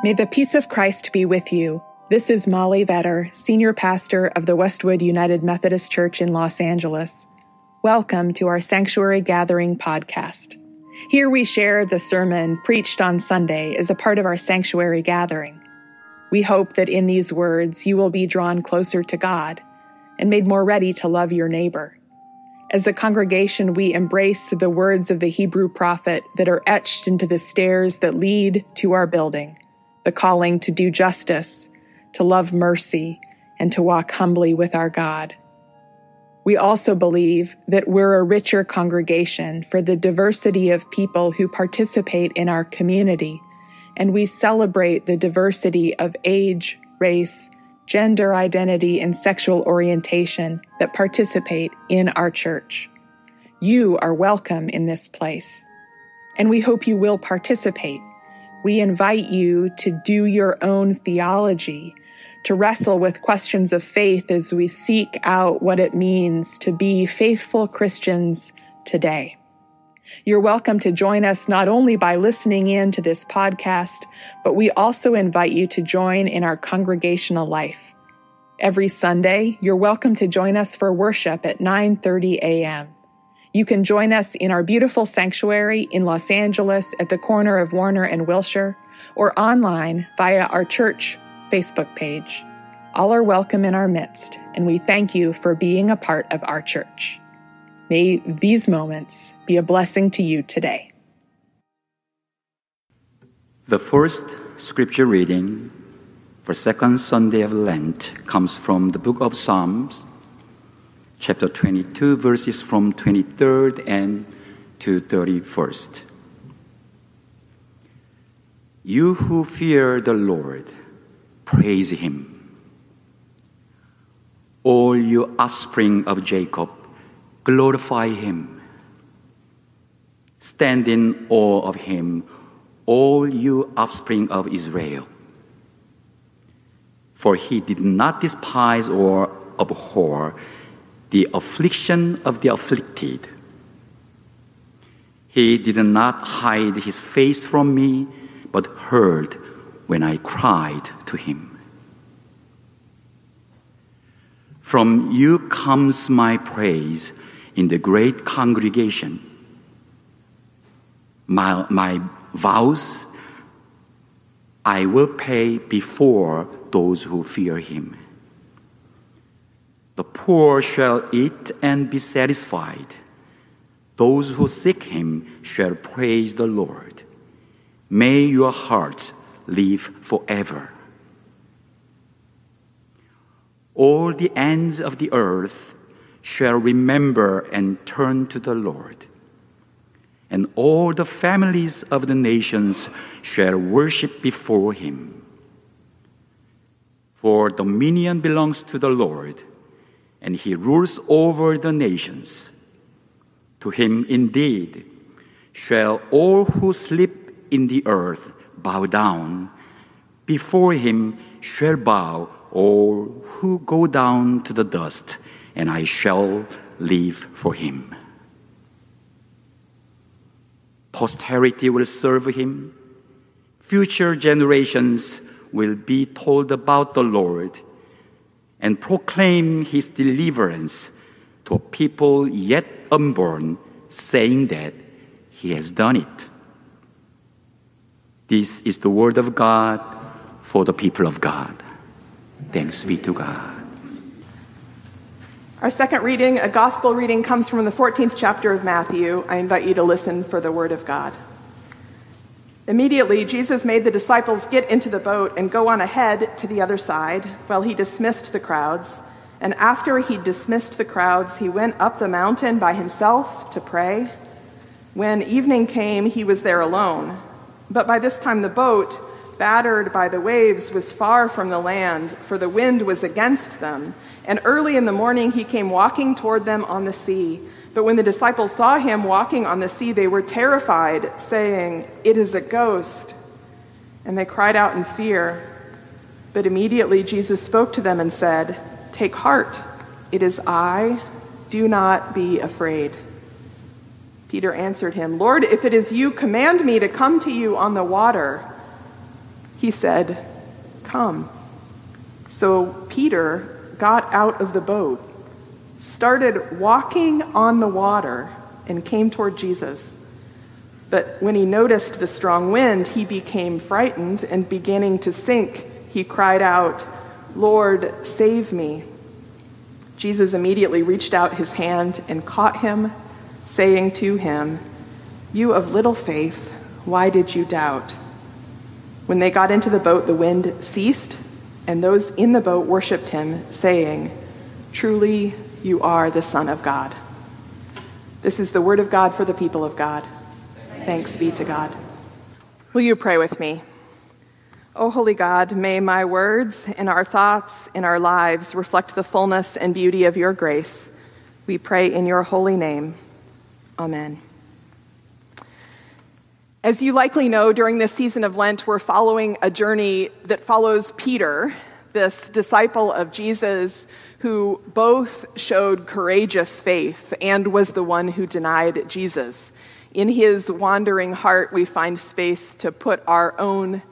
May the peace of Christ be with you. This is Molly Vetter, Senior Pastor of the Westwood United Methodist Church in Los Angeles. Welcome to our Sanctuary Gathering podcast. Here we share the sermon preached on Sunday as a part of our sanctuary gathering. We hope that in these words you will be drawn closer to God and made more ready to love your neighbor. As a congregation, we embrace the words of the Hebrew prophet that are etched into the stairs that lead to our building the calling to do justice, to love mercy, and to walk humbly with our God. We also believe that we're a richer congregation for the diversity of people who participate in our community, and we celebrate the diversity of age, race, gender identity, and sexual orientation that participate in our church. You are welcome in this place, and we hope you will participate we invite you to do your own theology, to wrestle with questions of faith as we seek out what it means to be faithful Christians today. You're welcome to join us not only by listening in to this podcast, but we also invite you to join in our congregational life. Every Sunday, you're welcome to join us for worship at 9:30 a.m. You can join us in our beautiful sanctuary in Los Angeles at the corner of Warner and Wilshire, or online via our church Facebook page. All are welcome in our midst, and we thank you for being a part of our church. May these moments be a blessing to you today. The first scripture reading for second Sunday of Lent comes from the book of Psalms, chapter 22, verses from 23rd and to 31st. You who fear the Lord, praise him. All you offspring of Jacob, glorify him. Stand in awe of him, all you offspring of Israel. For he did not despise or abhor the affliction of the afflicted. He did not hide his face from me, but heard when I cried to him. From you comes my praise in the great congregation. My, my vows I will pay before those who fear him. The poor shall eat and be satisfied. Those who seek him shall praise the Lord. May your hearts live forever. All the ends of the earth shall remember and turn to the Lord. And all the families of the nations shall worship before him. For dominion belongs to the Lord and he rules over the nations. To him indeed shall all who sleep in the earth bow down, before him shall bow all who go down to the dust, and I shall live for him. Posterity will serve him, future generations will be told about the Lord and proclaim his deliverance to a people yet unborn, saying that he has done it. This is the word of God for the people of God. Thanks be to God. Our second reading, a gospel reading, comes from the 14th chapter of Matthew. I invite you to listen for the word of God. Immediately, Jesus made the disciples get into the boat and go on ahead to the other side while he dismissed the crowds. And after he dismissed the crowds, he went up the mountain by himself to pray. When evening came, he was there alone. But by this time, the boat, battered by the waves, was far from the land, for the wind was against them. And early in the morning, he came walking toward them on the sea. But when the disciples saw him walking on the sea, they were terrified, saying, It is a ghost. And they cried out in fear. But immediately Jesus spoke to them and said, Take heart, it is I. Do not be afraid. Peter answered him, Lord, if it is you, command me to come to you on the water. He said, Come. So Peter got out of the boat, started walking on the water, and came toward Jesus. But when he noticed the strong wind, he became frightened and beginning to sink, he cried out, Lord, save me. Jesus immediately reached out his hand and caught him, saying to him, You of little faith, why did you doubt? When they got into the boat, the wind ceased, and those in the boat worshiped him, saying, Truly, you are the Son of God. This is the word of God for the people of God. Thanks be to God. Will you pray with me? O holy God, may my words and our thoughts in our lives reflect the fullness and beauty of your grace. We pray in your holy name. Amen. As you likely know, during this season of Lent, we're following a journey that follows Peter, this disciple of Jesus who both showed courageous faith and was the one who denied Jesus. In his wandering heart, we find space to put our own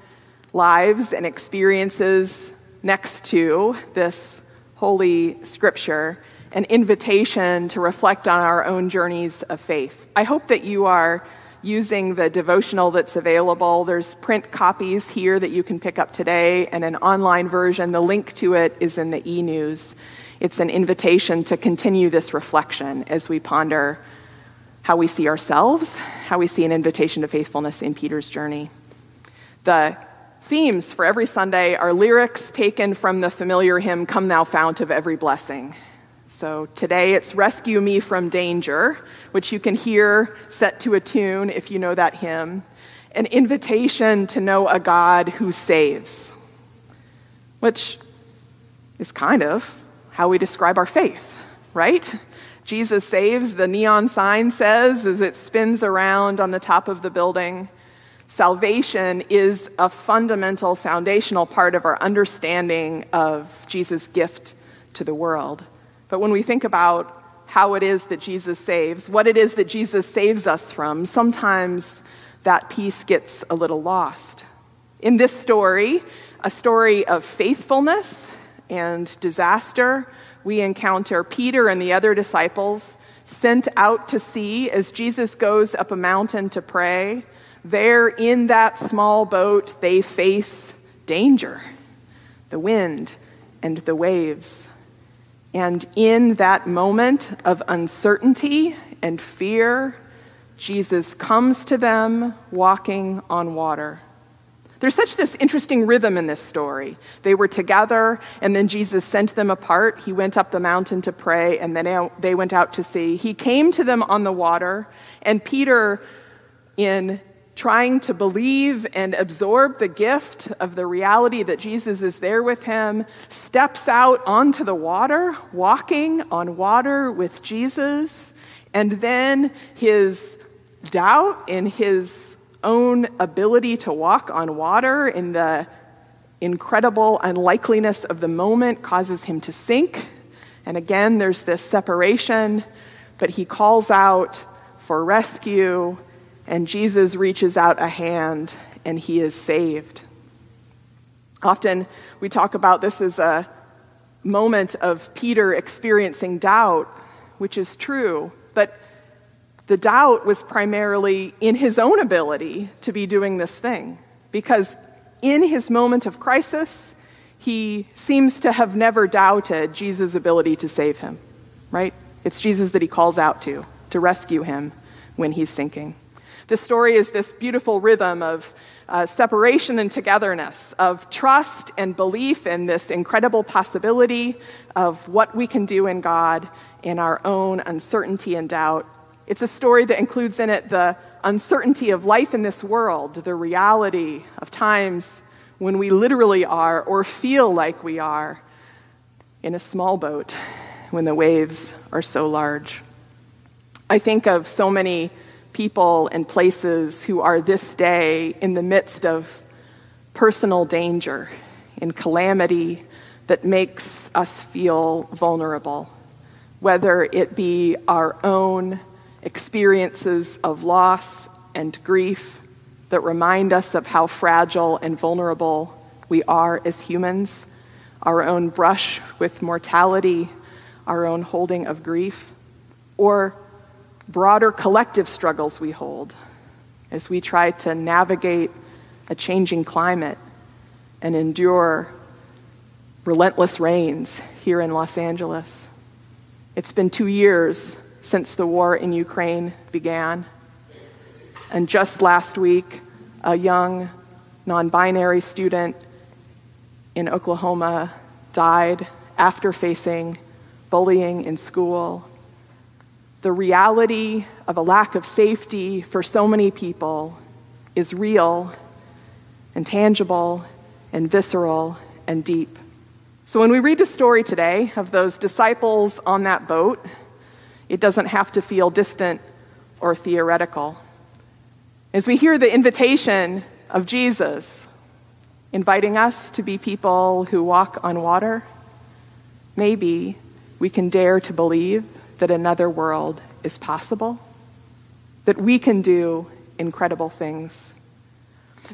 lives and experiences next to this holy scripture, an invitation to reflect on our own journeys of faith. I hope that you are using the devotional that's available. There's print copies here that you can pick up today and an online version. The link to it is in the e news. It's an invitation to continue this reflection as we ponder how we see ourselves, how we see an invitation to faithfulness in Peter's journey. The Themes for every Sunday are lyrics taken from the familiar hymn, Come Thou Fount of Every Blessing. So today it's Rescue Me from Danger, which you can hear set to a tune if you know that hymn. An invitation to know a God who saves, which is kind of how we describe our faith, right? Jesus saves, the neon sign says as it spins around on the top of the building. Salvation is a fundamental, foundational part of our understanding of Jesus' gift to the world. But when we think about how it is that Jesus saves, what it is that Jesus saves us from, sometimes that piece gets a little lost. In this story, a story of faithfulness and disaster, we encounter Peter and the other disciples sent out to sea as Jesus goes up a mountain to pray there, in that small boat, they face danger the wind and the waves. And in that moment of uncertainty and fear, Jesus comes to them walking on water. There's such this interesting rhythm in this story. They were together, and then Jesus sent them apart. He went up the mountain to pray, and then they went out to sea. He came to them on the water, and Peter, in trying to believe and absorb the gift of the reality that Jesus is there with him, steps out onto the water, walking on water with Jesus, and then his doubt in his own ability to walk on water, in the incredible unlikeliness of the moment, causes him to sink. And again, there's this separation, but he calls out for rescue and Jesus reaches out a hand and he is saved. Often we talk about this as a moment of Peter experiencing doubt, which is true, but the doubt was primarily in his own ability to be doing this thing. Because in his moment of crisis, he seems to have never doubted Jesus' ability to save him, right? It's Jesus that he calls out to, to rescue him when he's sinking. The story is this beautiful rhythm of uh, separation and togetherness, of trust and belief in this incredible possibility of what we can do in God in our own uncertainty and doubt. It's a story that includes in it the uncertainty of life in this world, the reality of times when we literally are or feel like we are in a small boat when the waves are so large. I think of so many people and places who are this day in the midst of personal danger and calamity that makes us feel vulnerable, whether it be our own experiences of loss and grief, that remind us of how fragile and vulnerable we are as humans, our own brush with mortality, our own holding of grief, or broader collective struggles we hold as we try to navigate a changing climate and endure relentless rains here in Los Angeles. It's been two years since the war in Ukraine began. And just last week, a young non binary student in Oklahoma died after facing bullying in school. The reality of a lack of safety for so many people is real and tangible and visceral and deep. So when we read the story today of those disciples on that boat, it doesn't have to feel distant or theoretical. As we hear the invitation of Jesus inviting us to be people who walk on water, maybe we can dare to believe that another world is possible, that we can do incredible things.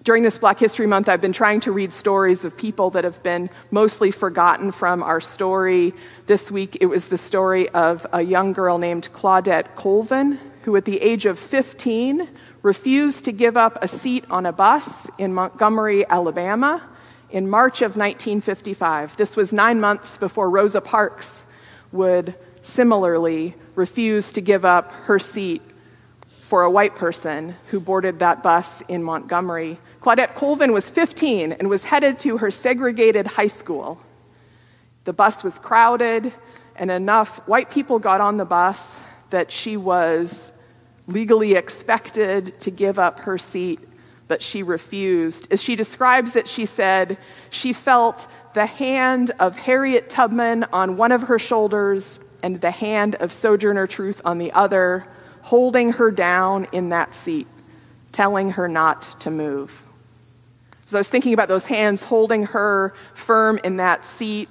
During this Black History Month, I've been trying to read stories of people that have been mostly forgotten from our story. This week, it was the story of a young girl named Claudette Colvin, who at the age of 15 refused to give up a seat on a bus in Montgomery, Alabama, in March of 1955. This was nine months before Rosa Parks would similarly refused to give up her seat for a white person who boarded that bus in Montgomery. Claudette Colvin was 15 and was headed to her segregated high school. The bus was crowded, and enough white people got on the bus that she was legally expected to give up her seat, but she refused. As she describes it, she said she felt the hand of Harriet Tubman on one of her shoulders and the hand of Sojourner Truth on the other holding her down in that seat, telling her not to move. As I was thinking about those hands holding her firm in that seat,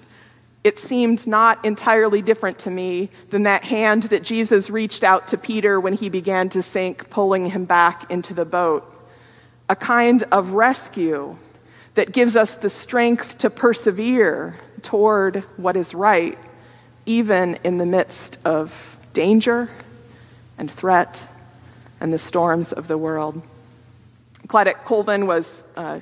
it seemed not entirely different to me than that hand that Jesus reached out to Peter when he began to sink, pulling him back into the boat. A kind of rescue that gives us the strength to persevere toward what is right, even in the midst of danger and threat and the storms of the world. Claudette Colvin was uh,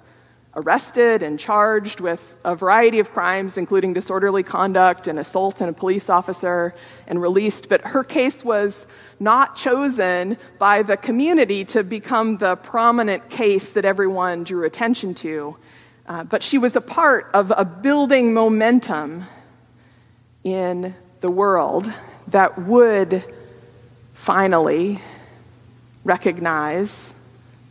arrested and charged with a variety of crimes, including disorderly conduct and assault on a police officer, and released. But her case was not chosen by the community to become the prominent case that everyone drew attention to. Uh, but she was a part of a building momentum in the world that would finally recognize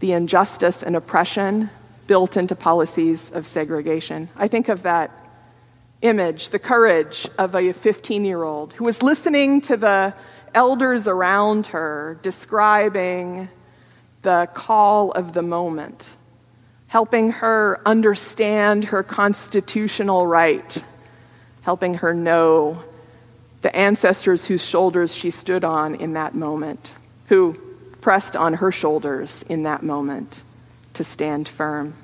the injustice and oppression built into policies of segregation. I think of that image, the courage of a 15 year old who was listening to the elders around her describing the call of the moment, helping her understand her constitutional right, helping her know the ancestors whose shoulders she stood on in that moment, who pressed on her shoulders in that moment to stand firm.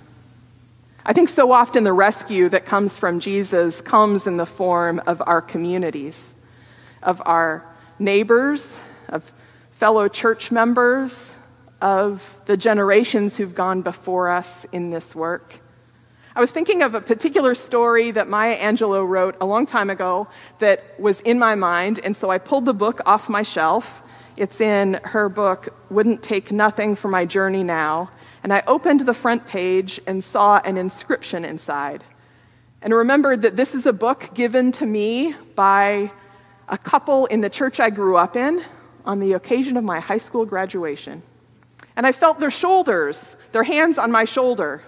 I think so often the rescue that comes from Jesus comes in the form of our communities, of our neighbors, of fellow church members, of the generations who've gone before us in this work. I was thinking of a particular story that Maya Angelou wrote a long time ago that was in my mind, and so I pulled the book off my shelf. It's in her book, Wouldn't Take Nothing for My Journey Now. And I opened the front page and saw an inscription inside. And remembered that this is a book given to me by a couple in the church I grew up in on the occasion of my high school graduation. And I felt their shoulders, their hands on my shoulder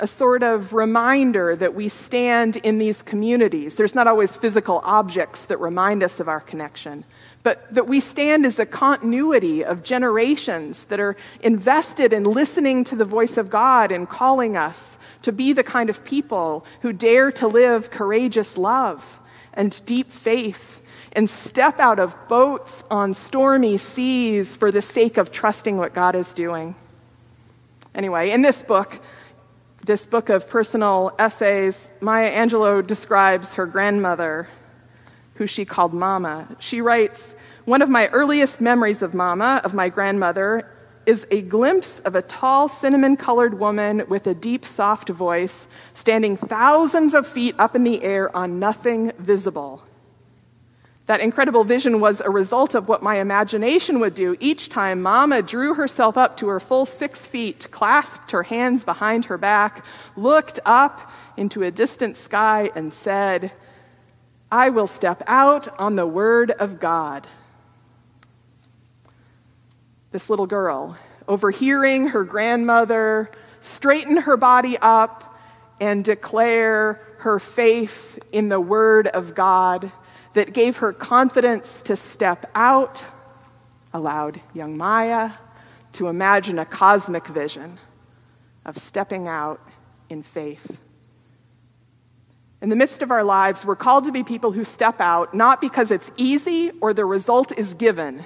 a sort of reminder that we stand in these communities. There's not always physical objects that remind us of our connection, but that we stand as a continuity of generations that are invested in listening to the voice of God and calling us to be the kind of people who dare to live courageous love and deep faith and step out of boats on stormy seas for the sake of trusting what God is doing. Anyway, in this book, this book of personal essays, Maya Angelou describes her grandmother, who she called Mama. She writes, One of my earliest memories of Mama, of my grandmother, is a glimpse of a tall, cinnamon colored woman with a deep, soft voice standing thousands of feet up in the air on nothing visible. That incredible vision was a result of what my imagination would do each time Mama drew herself up to her full six feet, clasped her hands behind her back, looked up into a distant sky, and said, I will step out on the word of God. This little girl, overhearing her grandmother straighten her body up and declare her faith in the word of God that gave her confidence to step out, allowed young Maya to imagine a cosmic vision of stepping out in faith. In the midst of our lives, we're called to be people who step out not because it's easy or the result is given,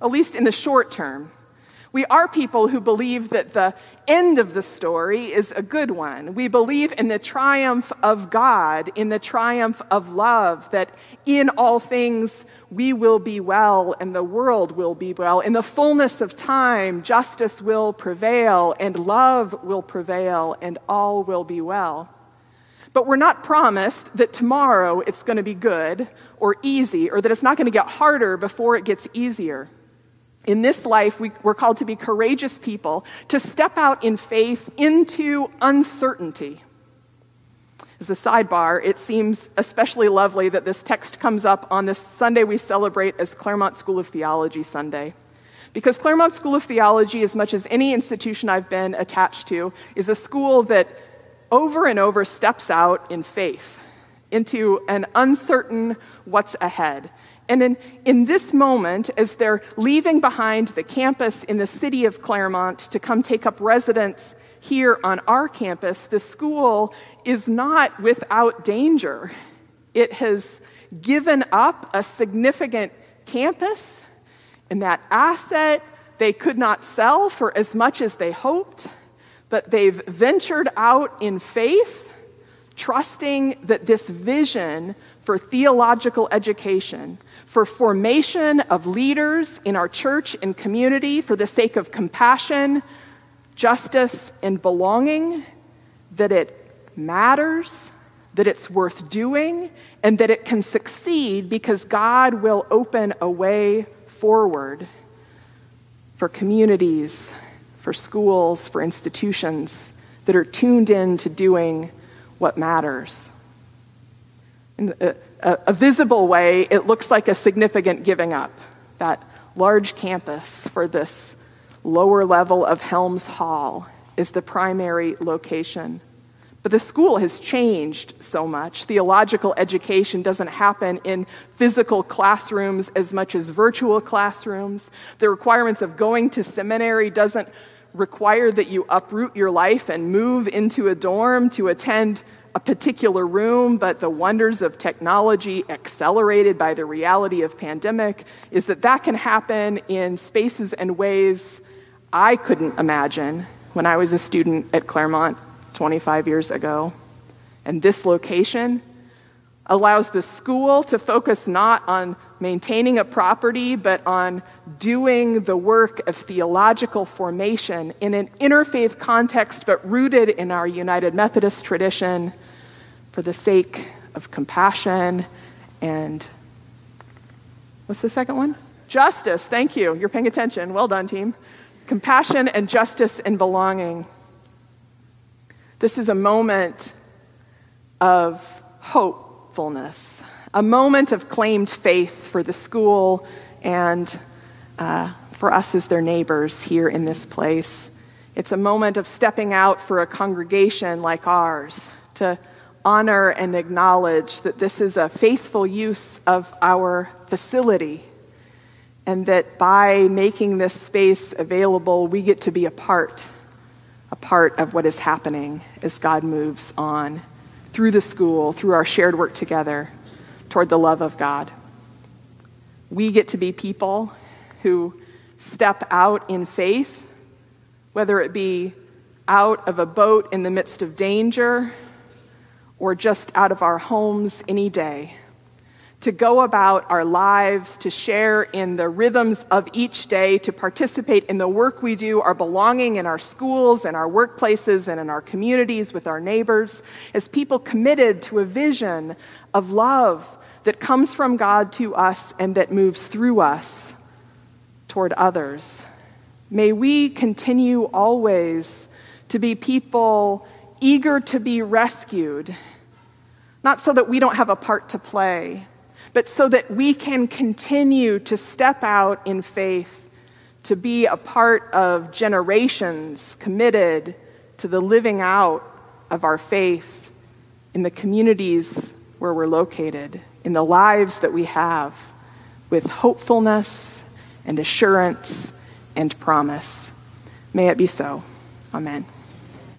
at least in the short term. We are people who believe that the end of the story is a good one. We believe in the triumph of God, in the triumph of love, that in all things we will be well and the world will be well. In the fullness of time, justice will prevail and love will prevail and all will be well. But we're not promised that tomorrow it's going to be good or easy or that it's not going to get harder before it gets easier. In this life, we, are called to be courageous people, to step out in faith into uncertainty. As a sidebar, it seems especially lovely that this text comes up on this Sunday we celebrate as Claremont School of Theology Sunday. Because Claremont School of Theology, as much as any institution I've been attached to, is a school that over and over steps out in faith into an uncertain what's ahead. And in, in this moment, as they're leaving behind the campus in the city of Claremont to come take up residence here on our campus, the school is not without danger. It has given up a significant campus, and that asset they could not sell for as much as they hoped, but they've ventured out in faith, trusting that this vision for theological education for formation of leaders in our church and community for the sake of compassion, justice, and belonging, that it matters, that it's worth doing, and that it can succeed because God will open a way forward for communities, for schools, for institutions that are tuned in to doing what matters. And, uh, a, a visible way, it looks like a significant giving up. That large campus for this lower level of Helms Hall is the primary location. But the school has changed so much. Theological education doesn't happen in physical classrooms as much as virtual classrooms. The requirements of going to seminary doesn't require that you uproot your life and move into a dorm to attend a particular room, but the wonders of technology accelerated by the reality of pandemic is that that can happen in spaces and ways I couldn't imagine when I was a student at Claremont 25 years ago. And this location allows the school to focus not on maintaining a property, but on doing the work of theological formation in an interfaith context, but rooted in our United Methodist tradition for the sake of compassion and what's the second one? Justice. Thank you. You're paying attention. Well done, team. Compassion and justice and belonging. This is a moment of hopefulness, a moment of claimed faith for the school and uh, for us as their neighbors here in this place. It's a moment of stepping out for a congregation like ours to honor and acknowledge that this is a faithful use of our facility and that by making this space available, we get to be a part, a part of what is happening as God moves on through the school, through our shared work together toward the love of God. We get to be people who step out in faith, whether it be out of a boat in the midst of danger or just out of our homes any day to go about our lives, to share in the rhythms of each day, to participate in the work we do, our belonging in our schools and our workplaces and in our communities with our neighbors, as people committed to a vision of love that comes from God to us and that moves through us toward others. May we continue always to be people eager to be rescued, not so that we don't have a part to play but so that we can continue to step out in faith, to be a part of generations committed to the living out of our faith in the communities where we're located, in the lives that we have, with hopefulness and assurance and promise. May it be so. Amen.